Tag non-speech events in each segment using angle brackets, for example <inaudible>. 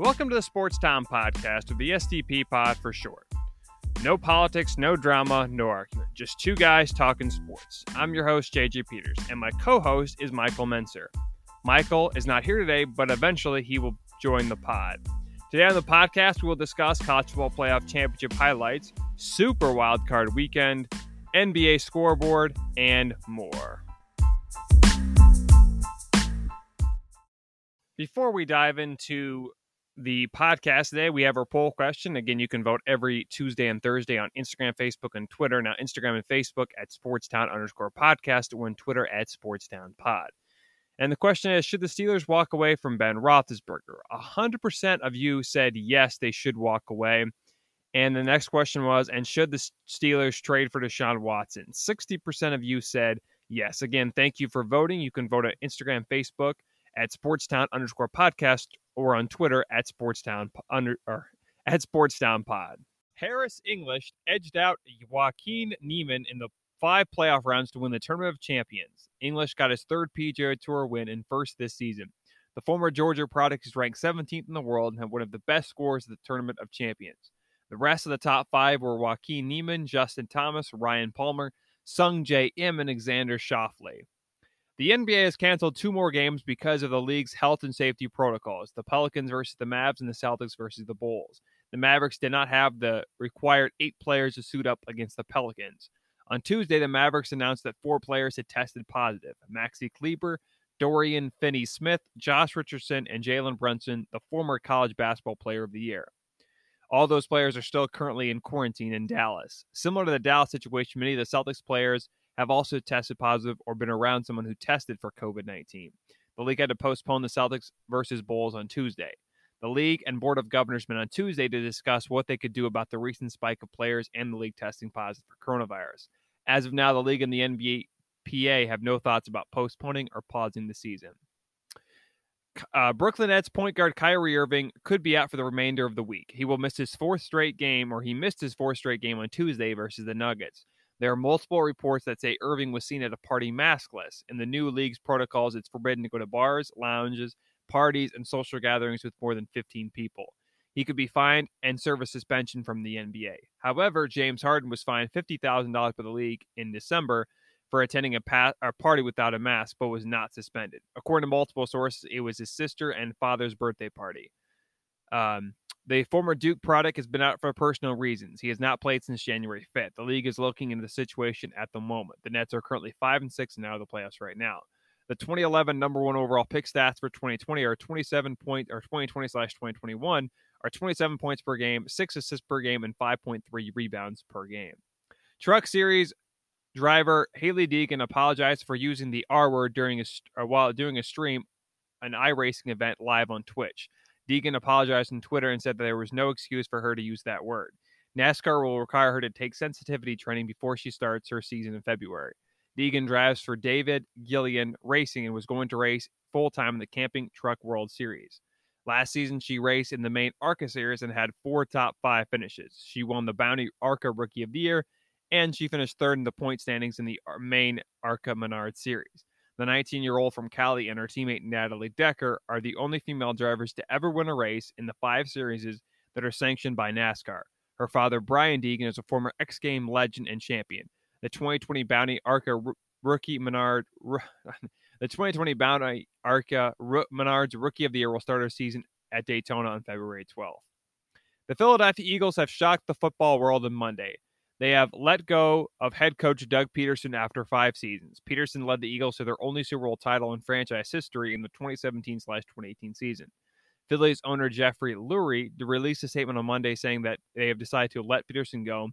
Welcome to the Sports Town podcast, or the STP pod for short. No politics, no drama, no argument. Just two guys talking sports. I'm your host, JJ Peters, and my co host is Michael Menser. Michael is not here today, but eventually he will join the pod. Today on the podcast, we will discuss college football playoff championship highlights, Super Wildcard Weekend, NBA scoreboard, and more. Before we dive into the podcast today, we have our poll question. Again, you can vote every Tuesday and Thursday on Instagram, Facebook, and Twitter. Now, Instagram and Facebook at Sportstown underscore podcast or on Twitter at Sportstown Pod. And the question is Should the Steelers walk away from Ben Roethlisberger? 100% of you said yes, they should walk away. And the next question was And should the Steelers trade for Deshaun Watson? 60% of you said yes. Again, thank you for voting. You can vote at Instagram, Facebook at Sportstown underscore podcast or on Twitter at Sportstown under or at Sportstown Pod. Harris English edged out Joaquin Niemann in the five playoff rounds to win the Tournament of Champions. English got his third PGA Tour win and first this season. The former Georgia product is ranked 17th in the world and had one of the best scores of the Tournament of Champions. The rest of the top five were Joaquin Niemann, Justin Thomas, Ryan Palmer, Sungjae Im, and Alexander Schauffele. The NBA has canceled two more games because of the league's health and safety protocols the Pelicans versus the Mavs and the Celtics versus the Bulls. The Mavericks did not have the required eight players to suit up against the Pelicans. On Tuesday, the Mavericks announced that four players had tested positive Maxi Kleber, Dorian Finney Smith, Josh Richardson, and Jalen Brunson, the former college basketball player of the year. All those players are still currently in quarantine in Dallas. Similar to the Dallas situation, many of the Celtics players have also tested positive or been around someone who tested for COVID 19. The league had to postpone the Celtics versus Bulls on Tuesday. The league and Board of Governors met on Tuesday to discuss what they could do about the recent spike of players and the league testing positive for coronavirus. As of now, the league and the NBA PA have no thoughts about postponing or pausing the season. Uh, Brooklyn Nets point guard Kyrie Irving could be out for the remainder of the week. He will miss his fourth straight game, or he missed his fourth straight game on Tuesday versus the Nuggets. There are multiple reports that say Irving was seen at a party maskless. In the new league's protocols, it's forbidden to go to bars, lounges, parties, and social gatherings with more than 15 people. He could be fined and serve a suspension from the NBA. However, James Harden was fined $50,000 by the league in December for attending a, pa- a, party without a mask, but was not suspended. According to multiple sources, it was his sister and father's birthday party. Um, the former Duke product has been out for personal reasons. He has not played since January 5th. The league is looking into the situation at the moment. The Nets are currently 5 and 6 and out of the playoffs right now. The 2011 number one overall pick stats for 2020 are 27 point or 2020 slash 2021 are 27 points per game, six assists per game, and 5.3 rebounds per game. Truck Series driver Hailie Deegan apologized for using the R word during a while doing a stream, an iRacing event live on Twitch. Deegan apologized on Twitter and said that there was no excuse for her to use that word. NASCAR will require her to take sensitivity training before she starts her season in February. Deegan drives for David Gilliland Racing and was going to race full time in the Camping Truck World Series. Last season, she raced in the main ARCA series and had four top five finishes. She won the Bounty ARCA Rookie of the Year, and she finished third in the point standings in the uh, main ARCA Menard series. The 19 year old from Cali and her teammate Natalie Decker are the only female drivers to ever win a race in the five series that are sanctioned by NASCAR. Her father, Brian Deegan, is a former X Game legend and champion. The 2020 Bounty ARCA rookie Menard, <laughs> the 2020 Bounty ARCA Menards Rookie of the Year will start her season at Daytona on February 12th. The Philadelphia Eagles have shocked the football world on Monday. They have let go of head coach Doug Pederson after five seasons. Pederson led the Eagles to their only Super Bowl title in franchise history in the 2017 2018 season. Phillies owner Jeffrey Lurie released a statement on Monday saying that they have decided to let Pederson go,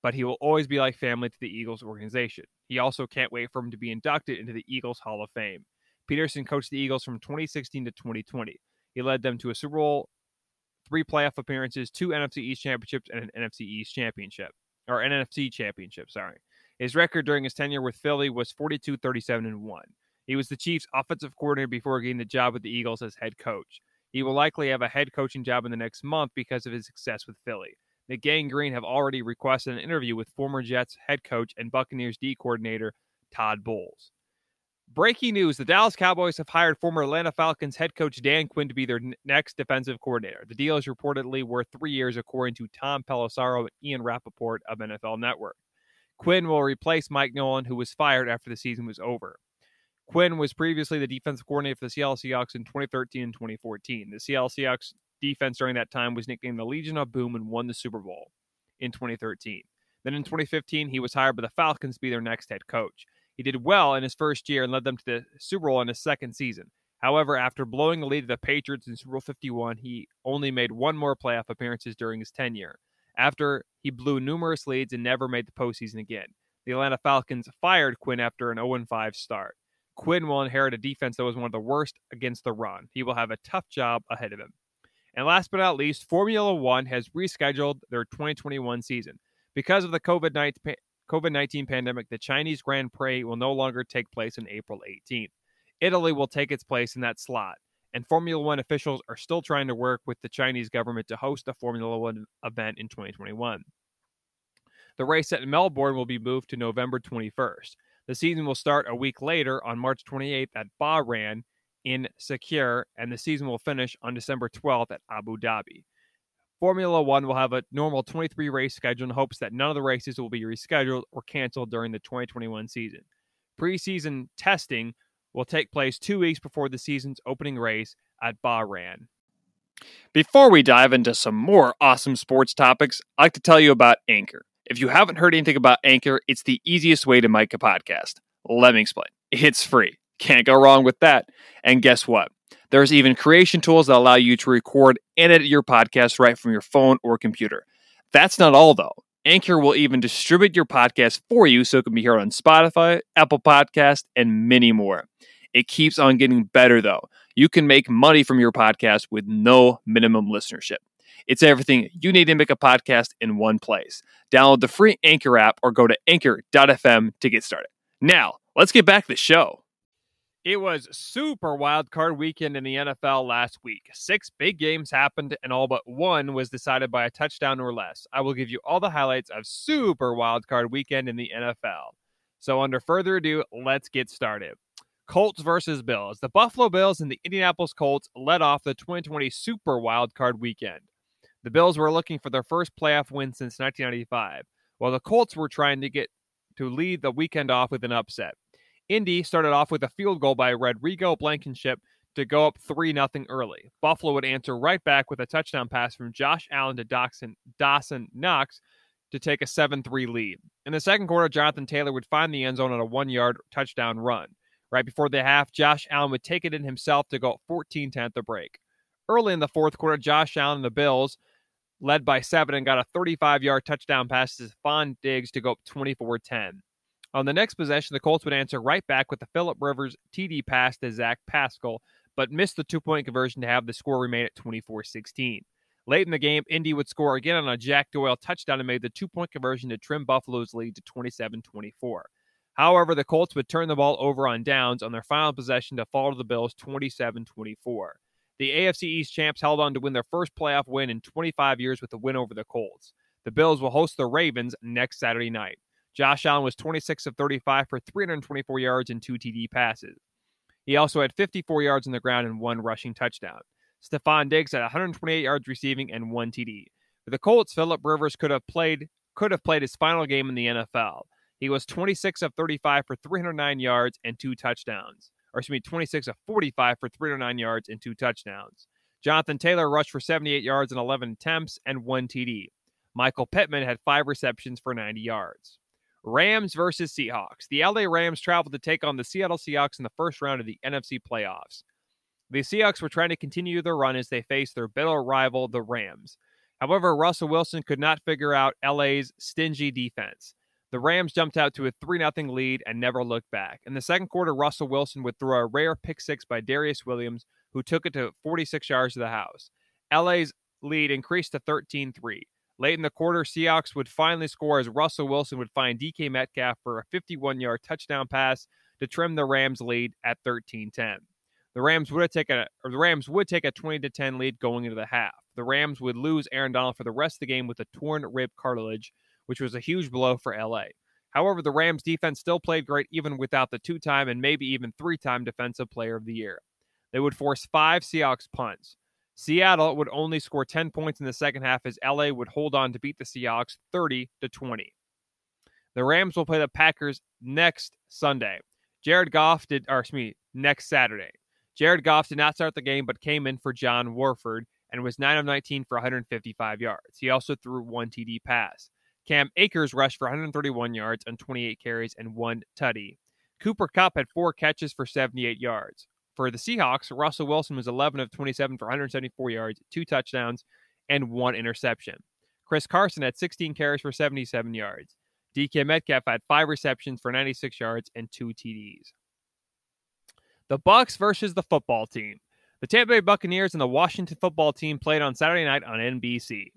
but he will always be like family to the Eagles organization. He also can't wait for him to be inducted into the Eagles Hall of Fame. Pederson coached the Eagles from 2016 to 2020. He led them to a Super Bowl, three playoff appearances, two NFC East championships, and an NFC East championship or NFC championship, sorry. His record during his tenure with Philly was 42 37 and 1. He was the Chiefs' offensive coordinator before getting the job with the Eagles as head coach. He will likely have a head coaching job in the next month because of his success with Philly. The Gang Green have already requested an interview with former Jets head coach and Buccaneers D coordinator Todd Bowles. Breaking news the Dallas Cowboys have hired former Atlanta Falcons head coach Dan Quinn to be their next defensive coordinator. The deal is reportedly worth three years, according to Tom Pelissero and Ian Rapoport of NFL Network. Quinn will replace Mike Nolan, who was fired after the season was over. Quinn was previously the defensive coordinator for the Seattle Seahawks in 2013 and 2014. The Seattle Seahawks defense during that time was nicknamed the Legion of Boom and won the Super Bowl in 2013. Then in 2015, he was hired by the Falcons to be their next head coach. He did well in his first year and led them to the Super Bowl in his second season. However, after blowing the lead to the Patriots in Super Bowl 51, he only made one more playoff appearances during his tenure. After he blew numerous leads and never made the postseason again. The Atlanta Falcons fired Quinn after an 0 5 start. Quinn will inherit a defense that was one of the worst against the run. He will have a tough job ahead of him. And last but not least, Formula One has rescheduled their 2021 season. Because of the COVID 19 COVID 19 pandemic, the Chinese Grand Prix will no longer take place on April 18th. Italy will take its place in that slot, and Formula One officials are still trying to work with the Chinese government to host a Formula One event in 2021. The race at Melbourne will be moved to November 21st. The season will start a week later on March 28th at Bahrain in Sakhir, and the season will finish on December 12th at Abu Dhabi. Formula One will have a normal 23 race schedule in hopes that none of the races will be rescheduled or canceled during the 2021 season. Preseason testing will take place two weeks before the season's opening race at Bahrain. Before we dive into some more awesome sports topics, I'd like to tell you about Anchor. If you haven't heard anything about Anchor, it's the easiest way to make a podcast. Let me explain. It's free. Can't go wrong with that. And guess what? There's even creation tools that allow you to record and edit your podcast right from your phone or computer. That's not all, though. Anchor will even distribute your podcast for you so it can be heard on Spotify, Apple Podcast, and many more. It keeps on getting better, though. You can make money from your podcast with no minimum listenership. It's everything you need to make a podcast in one place. Download the free Anchor app or go to anchor.fm to get started. Now, let's get back to the show. It was super wild card weekend in the NFL last week. Six big games happened, and all but one was decided by a touchdown or less. I will give you all the highlights of super wild card weekend in the NFL. So, under further ado, let's get started. Colts versus Bills. The Buffalo Bills and the Indianapolis Colts led off the 2020 Super Wild Card weekend. The Bills were looking for their first playoff win since 1995, while the Colts were trying to get to lead the weekend off with an upset. Indy started off with a field goal by Rodrigo Blankenship to go up 3 0 early. Buffalo would answer right back with a touchdown pass from Josh Allen to Dawson, Dawson Knox to take a 7 3 lead. In the second quarter, Jonathan Taylor would find the end zone on a one yard touchdown run. Right before the half, Josh Allen would take it in himself to go 14 10 at the break. Early in the fourth quarter, Josh Allen and the Bills led by seven and got a 35 yard touchdown pass to Stefon Diggs to go up 24 10. On the next possession, the Colts would answer right back with the Philip Rivers TD pass to Zach Pascal, but missed the two point conversion to have the score remain at 24 16. Late in the game, Indy would score again on a Jack Doyle touchdown and made the two point conversion to trim Buffalo's lead to 27 24. However, the Colts would turn the ball over on downs on their final possession to fall to the Bills 27 24. The AFC East champs held on to win their first playoff win in 25 years with a win over the Colts. The Bills will host the Ravens next Saturday night. Josh Allen was 26 of 35 for 324 yards and two TD passes. He also had 54 yards on the ground and one rushing touchdown. Stefon Diggs had 128 yards receiving and one TD. For the Colts, Philip Rivers could have played could have played his final game in the NFL. He was 26 of 35 for 309 yards and two touchdowns. Or excuse me, 26 of 45 for 309 yards and two touchdowns. Jonathan Taylor rushed for 78 yards and 11 attempts and one TD. Michael Pittman had five receptions for 90 yards. Rams versus Seahawks. The LA Rams traveled to take on the Seattle Seahawks in the first round of the NFC playoffs. The Seahawks were trying to continue their run as they faced their bitter rival, the Rams. However, Russell Wilson could not figure out LA's stingy defense. The Rams jumped out to a 3 0 lead and never looked back. In the second quarter, Russell Wilson would throw a rare pick six by Darious Williams, who took it to 46 yards of the house. LA's lead increased to 13 3. Late in the quarter, Seahawks would finally score as Russell Wilson would find DK Metcalf for a 51 yard touchdown pass to trim the Rams' lead at 13 10. The Rams would take a the Rams would take a 20 to 10 lead going into the half. The Rams would lose Aaron Donald for the rest of the game with a torn rib cartilage, which was a huge blow for LA. However, the Rams defense still played great even without the two time and maybe even three time Defensive Player of the Year. They would force five Seahawks punts. Seattle would only score 10 points in the second half as LA would hold on to beat the Seahawks 30 to 20. The Rams will play the Packers next Sunday. Jared Goff did, or excuse me, next Saturday. Jared Goff did not start the game but came in for John Wolford and was 9 of 19 for 155 yards. He also threw one TD pass. Cam Akers rushed for 131 yards on 28 carries and one tutty. Cooper Kupp had four catches for 78 yards. For the Seahawks, Russell Wilson was 11 of 27 for 174 yards, two touchdowns, and one interception. Chris Carson had 16 carries for 77 yards. DK Metcalf had five receptions for 96 yards and two TDs. The Bucks versus the football team. The Tampa Bay Buccaneers and the Washington football team played on Saturday night on NBC.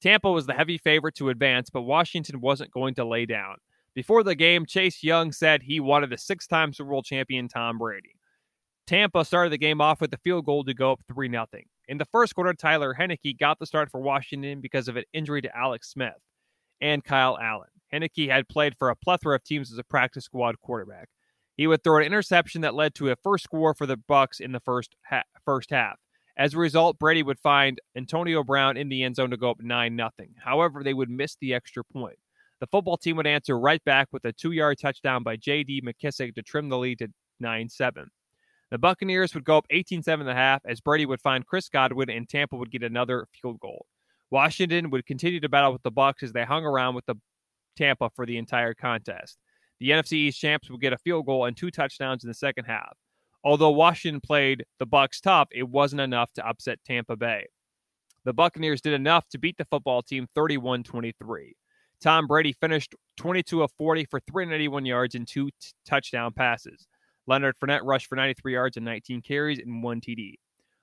Tampa was the heavy favorite to advance, but Washington wasn't going to lay down. Before the game, Chase Young said he wanted the six time Super Bowl champion Tom Brady. Tampa started the game off with a field goal to go up 3 0. In the first quarter, Tyler Heinicke got the start for Washington because of an injury to Alex Smith and Kyle Allen. Heinicke had played for a plethora of teams as a practice squad quarterback. He would throw an interception that led to a first score for the Bucks in the first ha- first half. As a result, Brady would find Antonio Brown in the end zone to go up 9 0. However, they would miss the extra point. The football team would answer right back with a two yard touchdown by J.D. McKissic to trim the lead to 9 7. The Buccaneers would go up 18 7 and a half as Brady would find Chris Godwin and Tampa would get another field goal. Washington would continue to battle with the Bucks as they hung around with the Tampa for the entire contest. The NFC East champs would get a field goal and two touchdowns in the second half. Although Washington played the Bucks tough, it wasn't enough to upset Tampa Bay. The Buccaneers did enough to beat the football team 31-23. Tom Brady finished 22 of 40 for 381 yards and two t- touchdown passes. Leonard Fournette rushed for 93 yards and 19 carries and one TD.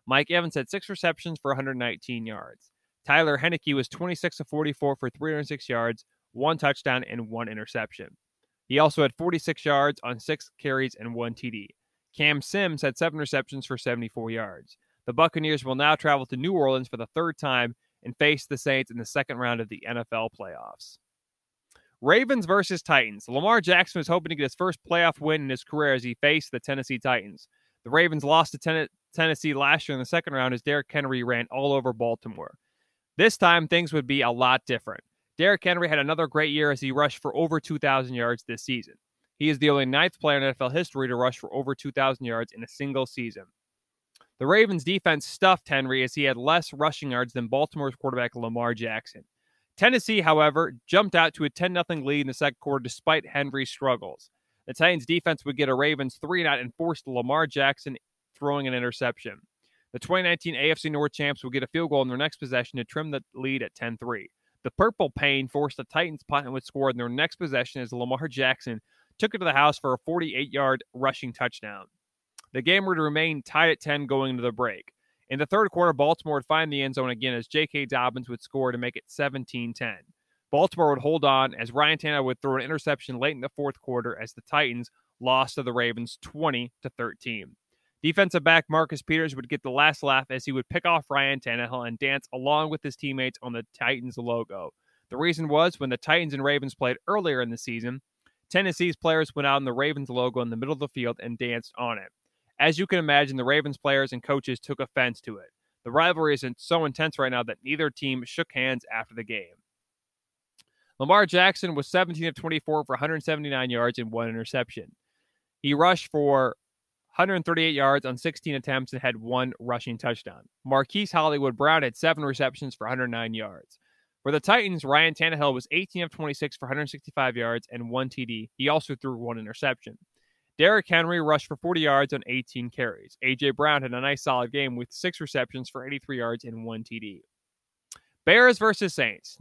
Mike Evans had six receptions for 119 yards. Tyler Heinicke was 26 of 44 for 306 yards, one touchdown, and one interception. He also had 46 yards on six carries and one TD. Cam Sims had seven receptions for 74 yards. The Buccaneers will now travel to New Orleans for the third time and face the Saints in the second round of the NFL playoffs. Ravens versus Titans. Lamar Jackson was hoping to get his first playoff win in his career as he faced the Tennessee Titans. The Ravens lost to ten- Tennessee last year in the second round as Derrick Henry ran all over Baltimore. This time, things would be a lot different. Derrick Henry had another great year as he rushed for over 2,000 yards this season. He is the only ninth player in NFL history to rush for over 2,000 yards in a single season. The Ravens defense stuffed Henry as he had less rushing yards than Baltimore's quarterback Lamar Jackson. Tennessee, however, jumped out to a 10 0 lead in the second quarter despite Henry's struggles. The Titans defense would get a Ravens 3 0 and forced Lamar Jackson throwing an interception. The 2019 AFC North champs would get a field goal in their next possession to trim the lead at 10 3. The Purple Pain forced the Titans punt and would score in their next possession as Lamar Jackson took it to the house for a 48 yard rushing touchdown. The game would remain tied at 10 going into the break. In the third quarter, Baltimore would find the end zone again as J.K. Dobbins would score to make it 17 10. Baltimore would hold on as Ryan Tannehill would throw an interception late in the fourth quarter as the Titans lost to the Ravens 20 to 13. Defensive back Marcus Peters would get the last laugh as he would pick off Ryan Tannehill and dance along with his teammates on the Titans logo. The reason was when the Titans and Ravens played earlier in the season, Tennessee's players went out in the Ravens logo in the middle of the field and danced on it. As you can imagine, the Ravens players and coaches took offense to it. The rivalry isn't so intense right now that neither team shook hands after the game. Lamar Jackson was 17 of 24 for 179 yards and one interception. He rushed for 138 yards on 16 attempts and had one rushing touchdown. Marquise Hollywood Brown had seven receptions for 109 yards. For the Titans, Ryan Tannehill was 18 of 26 for 165 yards and one TD. He also threw one interception. Derrick Henry rushed for 40 yards on 18 carries. A.J. Brown had a nice solid game with six receptions for 83 yards and one TD. Bears versus Saints.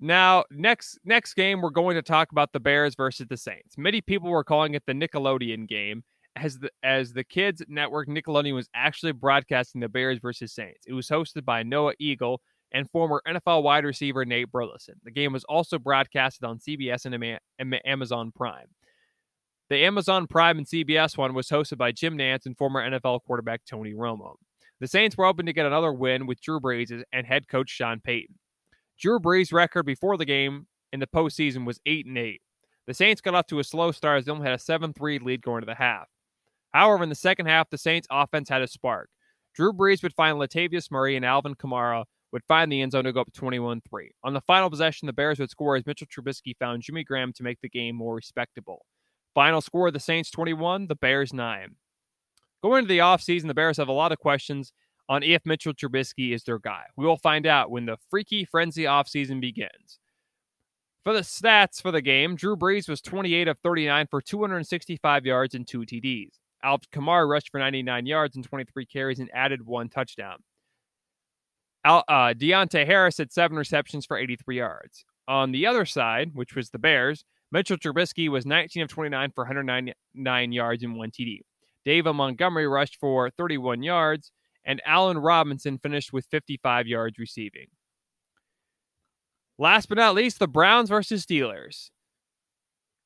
Now, next next game, we're going to talk about the Bears versus the Saints. Many people were calling it the Nickelodeon game, as the as the kids network Nickelodeon was actually broadcasting the Bears versus Saints. It was hosted by Noah Eagle and former NFL wide receiver Nate Burleson. The game was also broadcasted on CBS and Amazon Prime. The Amazon Prime and CBS one was hosted by Jim Nantz and former NFL quarterback Tony Romo. The Saints were hoping to get another win with Drew Brees and head coach Sean Payton. Drew Brees' record before the game in the postseason was 8 and 8. The Saints got off to a slow start as they only had a 7 3 lead going to the half. However, in the second half, the Saints offense had a spark. Drew Brees would find Latavius Murray and Alvin Kamara would find the end zone to go up 21 3. On the final possession, the Bears would score as Mitchell Trubisky found Jimmy Graham to make the game more respectable. Final score the Saints 21, the Bears 9. Going into the offseason, the Bears have a lot of questions on if Mitchell Trubisky is their guy. We will find out when the freaky frenzy offseason begins. For the stats for the game, Drew Brees was 28 of 39 for 265 yards and two TDs. Alvin Kamara rushed for 99 yards and 23 carries and added one touchdown. Al, uh, Deonte Harris had seven receptions for 83 yards. On the other side, which was the Bears, Mitchell Trubisky was 19 of 29 for 199 yards and one TD. David Montgomery rushed for 31 yards, and Allen Robinson finished with 55 yards receiving. Last but not least, the Browns versus Steelers.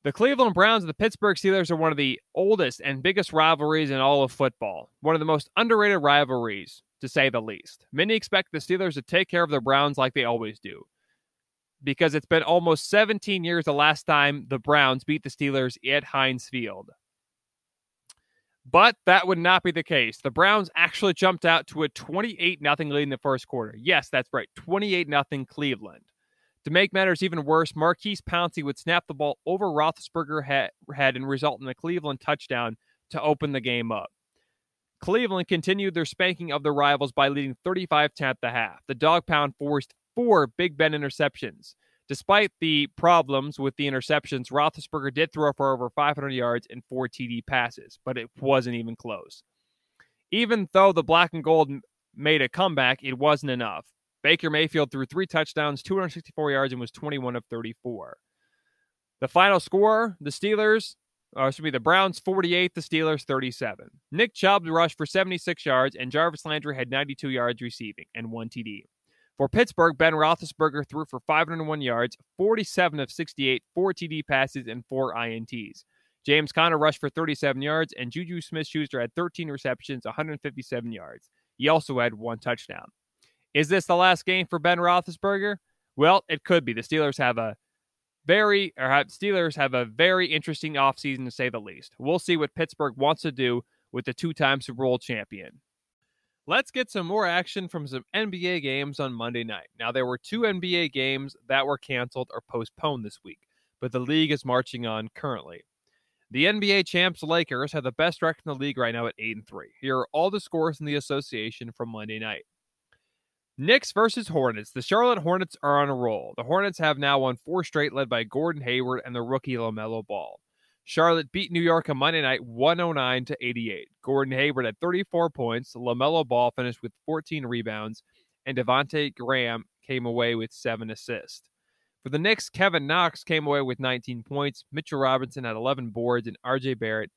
The Cleveland Browns and the Pittsburgh Steelers are one of the oldest and biggest rivalries in all of football. One of the most underrated rivalries, to say the least. Many expect the Steelers to take care of the Browns like they always do. Because it's been almost 17 years the last time the Browns beat the Steelers at Heinz Field. But that would not be the case. The Browns actually jumped out to a 28 0 lead in the first quarter. Yes, that's right. 28 0 Cleveland. To make matters even worse, Maurkice Pouncey would snap the ball over Roethlisberger's head and result in a Cleveland touchdown to open the game up. Cleveland continued their spanking of the rivals by leading 35 10 at the half. The dog pound forced four Big Ben interceptions. Despite the problems with the interceptions, Roethlisberger did throw for over 500 yards and four TD passes, but it wasn't even close. Even though the black and gold made a comeback, it wasn't enough. Baker Mayfield threw three touchdowns, 264 yards, and was 21 of 34. The final score: the Steelers, or should be the Browns 48, the Steelers 37. Nick Chubb rushed for 76 yards, and Jarvis Landry had 92 yards receiving and one TD. For Pittsburgh, Ben Roethlisberger threw for 501 yards, 47 of 68, four TD passes, and four INTs. James Conner rushed for 37 yards, and Juju Smith Schuster had 13 receptions, 157 yards. He also had one touchdown. Is this the last game for Ben Roethlisberger? Well, it could be. The Steelers have a very or have, Steelers have a very interesting offseason to say the least. We'll see what Pittsburgh wants to do with the two-time Super Bowl champion. Let's get some more action from some NBA games on Monday night. Now, there were two NBA games that were canceled or postponed this week, but the league is marching on currently. The NBA champs Lakers have the best record in the league right now at 8 and 3. Here are all the scores in the association from Monday night. Knicks versus Hornets. The Charlotte Hornets are on a roll. The Hornets have now won four straight, led by Gordon Hayward and the rookie LaMelo Ball. Charlotte beat New York on Monday night 109 to 88. Gordon Hayward had 34 points. LaMelo Ball finished with 14 rebounds, and Devonte Graham came away with seven assists. For the Knicks, Kevin Knox came away with 19 points. Mitchell Robinson had 11 boards, and RJ Barrett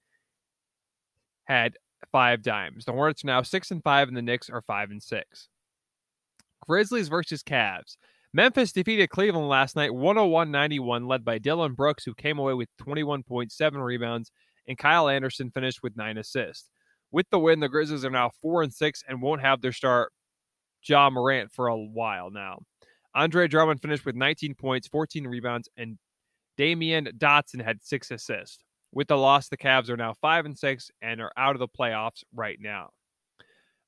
had five dimes. The Hornets are now six and five, and the Knicks are five and six. Grizzlies versus Cavs. Memphis defeated Cleveland last night 101 91, led by Dillon Brooks, who came away with 21.7 rebounds, and Kyle Anderson finished with nine assists. With the win, the Grizzlies are now 4 and 6 and won't have their star Ja Morant for a while now. Andre Drummond finished with 19 points, 14 rebounds, and Damyean Dotson had six assists. With the loss, the Cavs are now 5 and 6 and are out of the playoffs right now.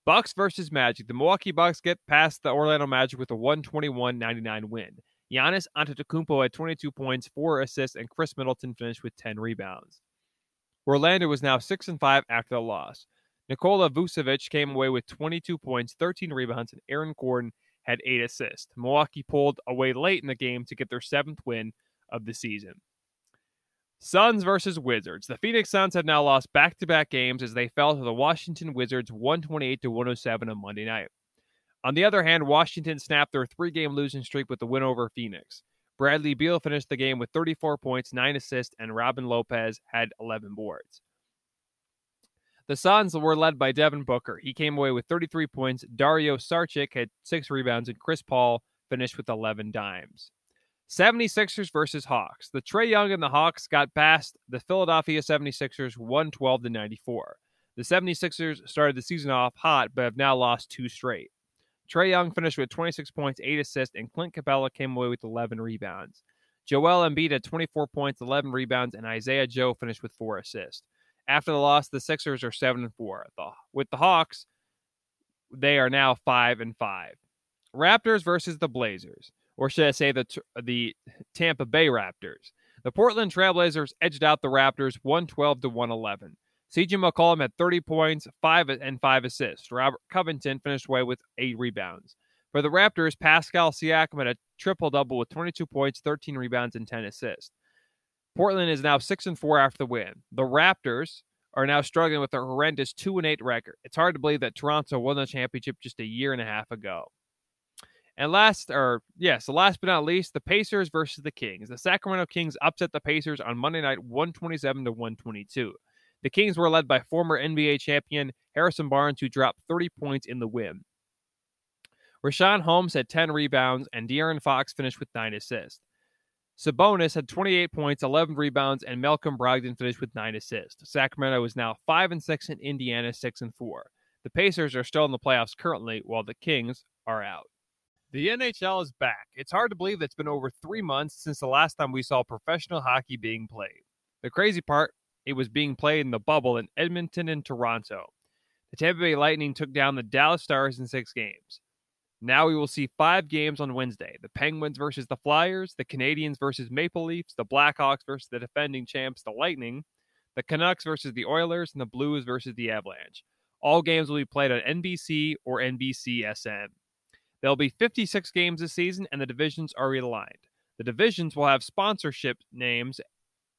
Bucks versus Magic. The Milwaukee Bucks get past the Orlando Magic with a 121-99 win. Giannis Antetokounmpo had 22 points, 4 assists, and Khris Middleton finished with 10 rebounds. Orlando was now 6 and 5 after the loss. Nikola Vucevic came away with 22 points, 13 rebounds, and Aaron Gordon had 8 assists. Milwaukee pulled away late in the game to get their seventh win of the season. Suns versus Wizards. The Phoenix Suns have now lost back to back games as they fell to the Washington Wizards 128 to 107 on Monday night. On the other hand, Washington snapped their three game losing streak with the win over Phoenix. Bradley Beal finished the game with 34 points, 9 assists, and Robin Lopez had 11 boards. The Suns were led by Devin Booker. He came away with 33 points. Dario Saric had 6 rebounds, and Chris Paul finished with 11 dimes. 76ers versus Hawks. The Trae Young and the Hawks got past the Philadelphia 76ers 112 to 94. The 76ers started the season off hot, but have now lost two straight. Trae Young finished with 26 points, 8 assists, and Clint Capela came away with 11 rebounds. Joel Embiid had 24 points, 11 rebounds, and Isaiah Joe finished with four assists. After the loss, the Sixers are seven and four. With the Hawks, they are now five and five. Raptors versus the Blazers, or should I say the the Tampa Bay Raptors. The Portland Trailblazers edged out the Raptors 112 to 111. CJ McCollum had 30 points, five and five assists. Robert Covington finished away with eight rebounds. For the Raptors, Pascal Siakam had a triple double with 22 points, 13 rebounds, and 10 assists. Portland is now six and four after the win. The Raptors are now struggling with a horrendous two and eight record. It's hard to believe that Toronto won the championship just a year and a half ago. And last, or yes, so last but not least, the Pacers versus the Kings. The Sacramento Kings upset the Pacers on Monday night, 127 to 122. The Kings were led by former NBA champion Harrison Barnes, who dropped 30 points in the win. Richaun Holmes had 10 rebounds, and De'Aaron Fox finished with 9 assists. Sabonis had 28 points, 11 rebounds, and Malcolm Brogdon finished with 9 assists. Sacramento is now 5 and 6 and Indiana 6 and 4. The Pacers are still in the playoffs currently, while the Kings are out. The NHL is back. It's hard to believe that it's been over three months since the last time we saw professional hockey being played. The crazy part, it was being played in the bubble in Edmonton and Toronto. The Tampa Bay Lightning took down the Dallas Stars in six games. Now we will see five games on Wednesday the Penguins versus the Flyers, the Canadiens versus Maple Leafs, the Blackhawks versus the defending champs, the Lightning, the Canucks versus the Oilers, and the Blues versus the Avalanche. All games will be played on NBC or NBCSN. There'll be 56 games this season, and the divisions are realigned. The divisions will have sponsorship names,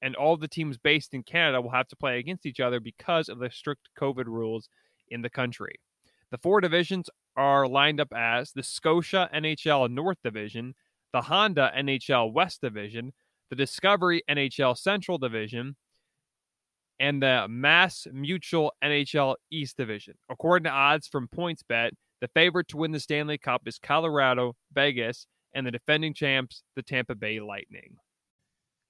and all the teams based in Canada will have to play against each other because of the strict COVID rules in the country. The four divisions are lined up as the Scotia NHL North Division, the Honda NHL West Division, the Discovery NHL Central Division, and the Mass Mutual NHL East Division. According to odds from PointsBet, the favorite to win the Stanley Cup is Colorado, Vegas, and the defending champs, the Tampa Bay Lightning.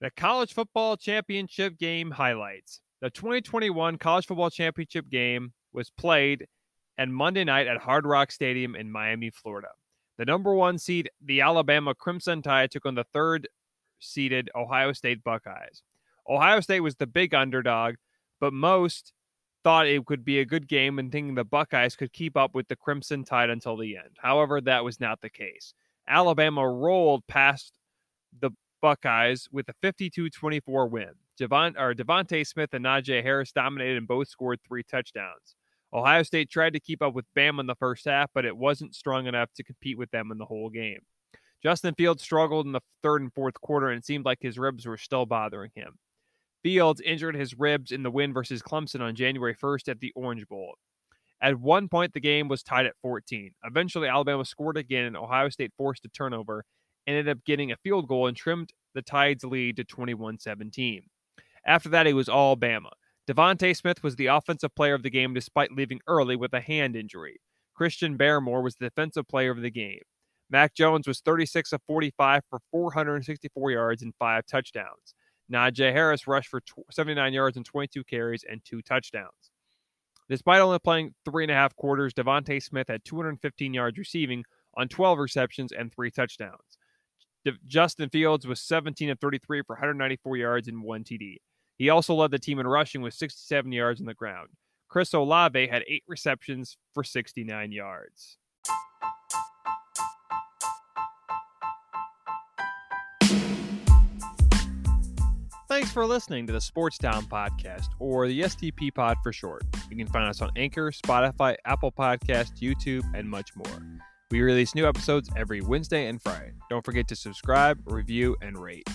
The College Football Championship game highlights. The 2021 College Football Championship game was played and Monday night at Hard Rock Stadium in Miami, Florida. The number one seed, the Alabama Crimson Tide, took on the third seeded Ohio State Buckeyes. Ohio State was the big underdog, but most thought it could be a good game and thinking the Buckeyes could keep up with the Crimson Tide until the end. However, that was not the case. Alabama rolled past the Buckeyes with a 52-24 win. Devon, or DeVonta Smith and Najee Harris dominated and both scored three touchdowns. Ohio State tried to keep up with Bama in the first half, but it wasn't strong enough to compete with them in the whole game. Justin Fields struggled in the third and fourth quarter, and it seemed like his ribs were still bothering him. Fields injured his ribs in the win versus Clemson on January 1st at the Orange Bowl. At one point, the game was tied at 14. Eventually, Alabama scored again, and Ohio State forced a turnover, ended up getting a field goal, and trimmed the Tide's lead to 21 17. After that, it was all Bama. DeVonta Smith was the offensive player of the game despite leaving early with a hand injury. Christian Barmore was the defensive player of the game. Mac Jones was 36 of 45 for 464 yards and five touchdowns. Najee Harris rushed for 79 yards and 22 carries and two touchdowns. Despite only playing three and a half quarters, DeVonta Smith had 215 yards receiving on 12 receptions and three touchdowns. De- Justin Fields was 17 of 33 for 194 yards and one TD. He also led the team in rushing with 67 yards on the ground. Chris Olave had eight receptions for 69 yards. Thanks for listening to the Sports Town Podcast, or the STP Pod for short. You can find us on Anchor, Spotify, Apple Podcast, YouTube, and much more. We release new episodes every Wednesday and Friday. Don't forget to subscribe, review, and rate.